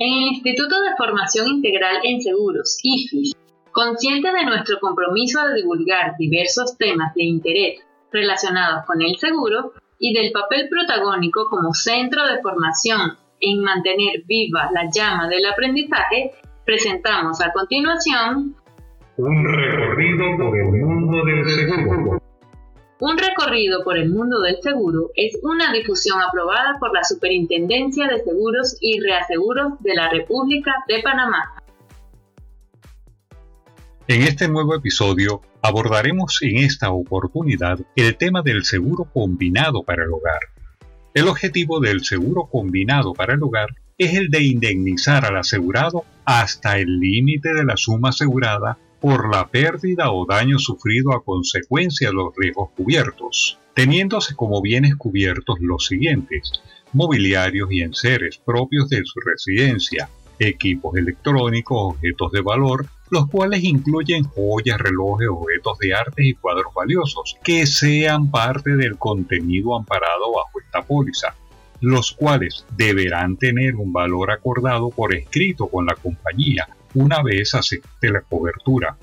En el Instituto de Formación Integral en Seguros, IFIS, consciente de nuestro compromiso de divulgar diversos temas de interés relacionados con el seguro y del papel protagónico como centro de formación en mantener viva la llama del aprendizaje, presentamos a continuación un recorrido por el mundo del seguro. Un recorrido por el mundo del seguro es una difusión aprobada por la Superintendencia de Seguros y Reaseguros de la República de Panamá. En este nuevo episodio abordaremos en esta oportunidad el tema del seguro combinado para el hogar. El objetivo del seguro combinado para el hogar es el de indemnizar al asegurado hasta el límite de la suma asegurada por la pérdida o daño sufrido a consecuencia de los riesgos cubiertos, teniéndose como bienes cubiertos los siguientes, mobiliarios y enseres propios de su residencia, equipos electrónicos, objetos de valor, los cuales incluyen joyas, relojes, objetos de arte y cuadros valiosos, que sean parte del contenido amparado bajo esta póliza, los cuales deberán tener un valor acordado por escrito con la compañía una vez acepte la cobertura.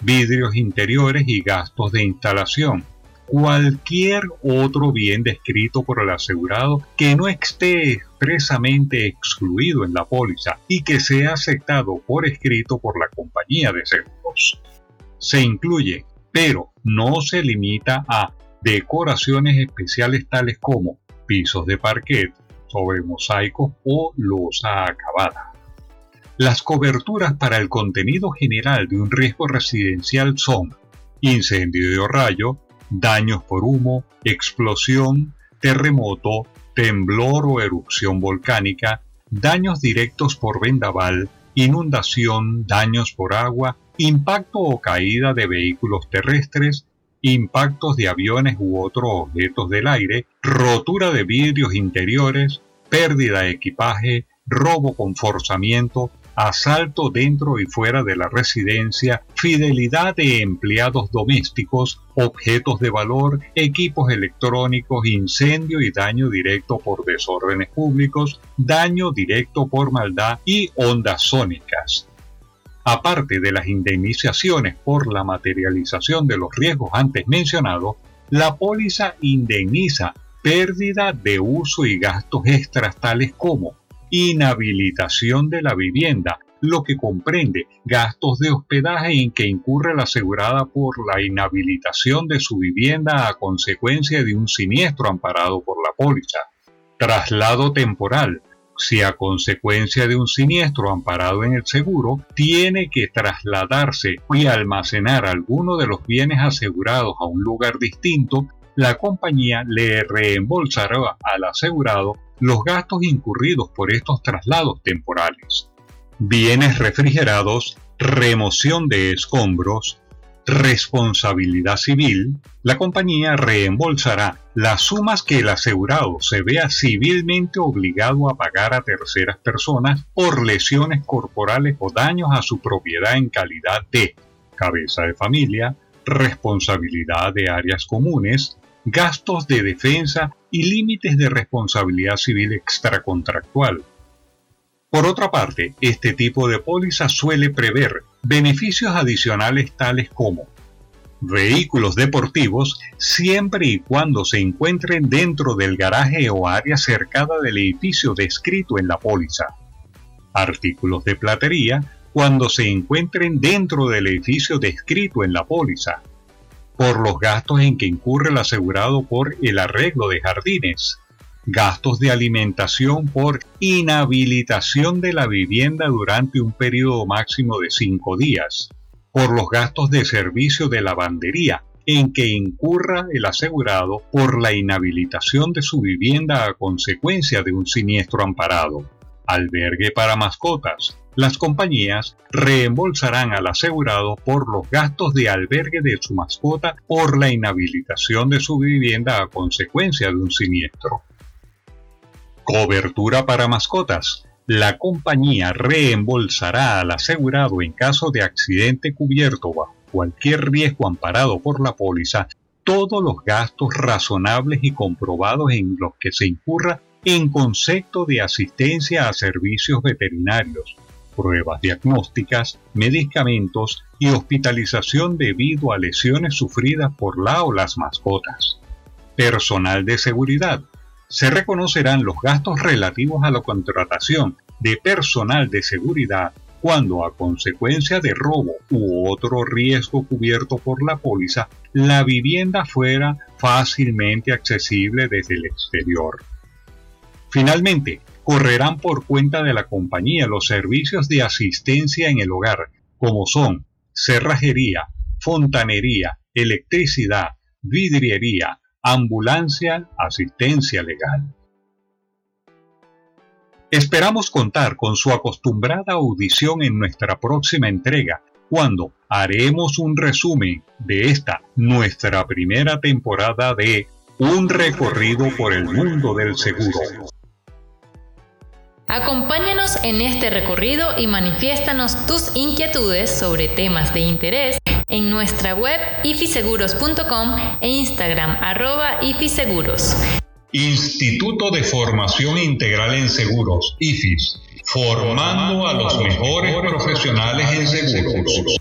Vidrios interiores y gastos de instalación. Cualquier otro bien descrito por el asegurado que no esté expresamente excluido en la póliza y que sea aceptado por escrito por la compañía de seguros. Se incluye, pero no se limita a decoraciones especiales tales como pisos de parquet sobre mosaicos o losa acabada. Las coberturas para el contenido general de un riesgo residencial son incendio de rayo, daños por humo, explosión, terremoto, temblor o erupción volcánica, daños directos por vendaval, inundación, daños por agua, impacto o caída de vehículos terrestres, impactos de aviones u otros objetos del aire, rotura de vidrios interiores, pérdida de equipaje, robo con forzamiento, asalto dentro y fuera de la residencia, fidelidad de empleados domésticos, objetos de valor, equipos electrónicos, incendio y daño directo por desórdenes públicos, daño directo por maldad y ondas sónicas. Aparte de las indemnizaciones por la materialización de los riesgos antes mencionados, la póliza indemniza pérdida de uso y gastos extras tales como inhabilitación de la vivienda, lo que comprende gastos de hospedaje en que incurre la asegurada por la inhabilitación de su vivienda a consecuencia de un siniestro amparado por la póliza. Traslado temporal. Si a consecuencia de un siniestro amparado en el seguro, tiene que trasladarse y almacenar alguno de los bienes asegurados a un lugar distinto, la compañía le reembolsará al asegurado los gastos incurridos por estos traslados temporales. Bienes refrigerados, remoción de escombros, responsabilidad civil, la compañía reembolsará las sumas que el asegurado se vea civilmente obligado a pagar a terceras personas por lesiones corporales o daños a su propiedad en calidad de cabeza de familia, responsabilidad de áreas comunes, gastos de defensa y límites de responsabilidad civil extracontractual. Por otra parte, este tipo de póliza suele prever beneficios adicionales tales como vehículos deportivos siempre y cuando se encuentren dentro del garaje o área cercada del edificio descrito en la póliza. Artículos de platería cuando se encuentren dentro del edificio descrito en la póliza por los gastos en que incurre el asegurado por el arreglo de jardines, gastos de alimentación por inhabilitación de la vivienda durante un periodo máximo de cinco días, por los gastos de servicio de lavandería en que incurra el asegurado por la inhabilitación de su vivienda a consecuencia de un siniestro amparado, albergue para mascotas, las compañías reembolsarán al asegurado por los gastos de albergue de su mascota por la inhabilitación de su vivienda a consecuencia de un siniestro. Cobertura para mascotas. La compañía reembolsará al asegurado en caso de accidente cubierto bajo cualquier riesgo amparado por la póliza todos los gastos razonables y comprobados en los que se incurra en concepto de asistencia a servicios veterinarios, pruebas diagnósticas, medicamentos y hospitalización debido a lesiones sufridas por la o las mascotas. Personal de seguridad. Se reconocerán los gastos relativos a la contratación de personal de seguridad cuando a consecuencia de robo u otro riesgo cubierto por la póliza, la vivienda fuera fácilmente accesible desde el exterior. Finalmente, correrán por cuenta de la compañía los servicios de asistencia en el hogar, como son cerrajería, fontanería, electricidad, vidriería, ambulancia, asistencia legal. Esperamos contar con su acostumbrada audición en nuestra próxima entrega, cuando haremos un resumen de esta nuestra primera temporada de Un recorrido por el mundo del seguro. Acompáñanos en este recorrido y manifiéstanos tus inquietudes sobre temas de interés en nuestra web ifiseguros.com e Instagram arroba ifiseguros. Instituto de Formación Integral en Seguros, IFIS, formando a los mejores profesionales en seguros.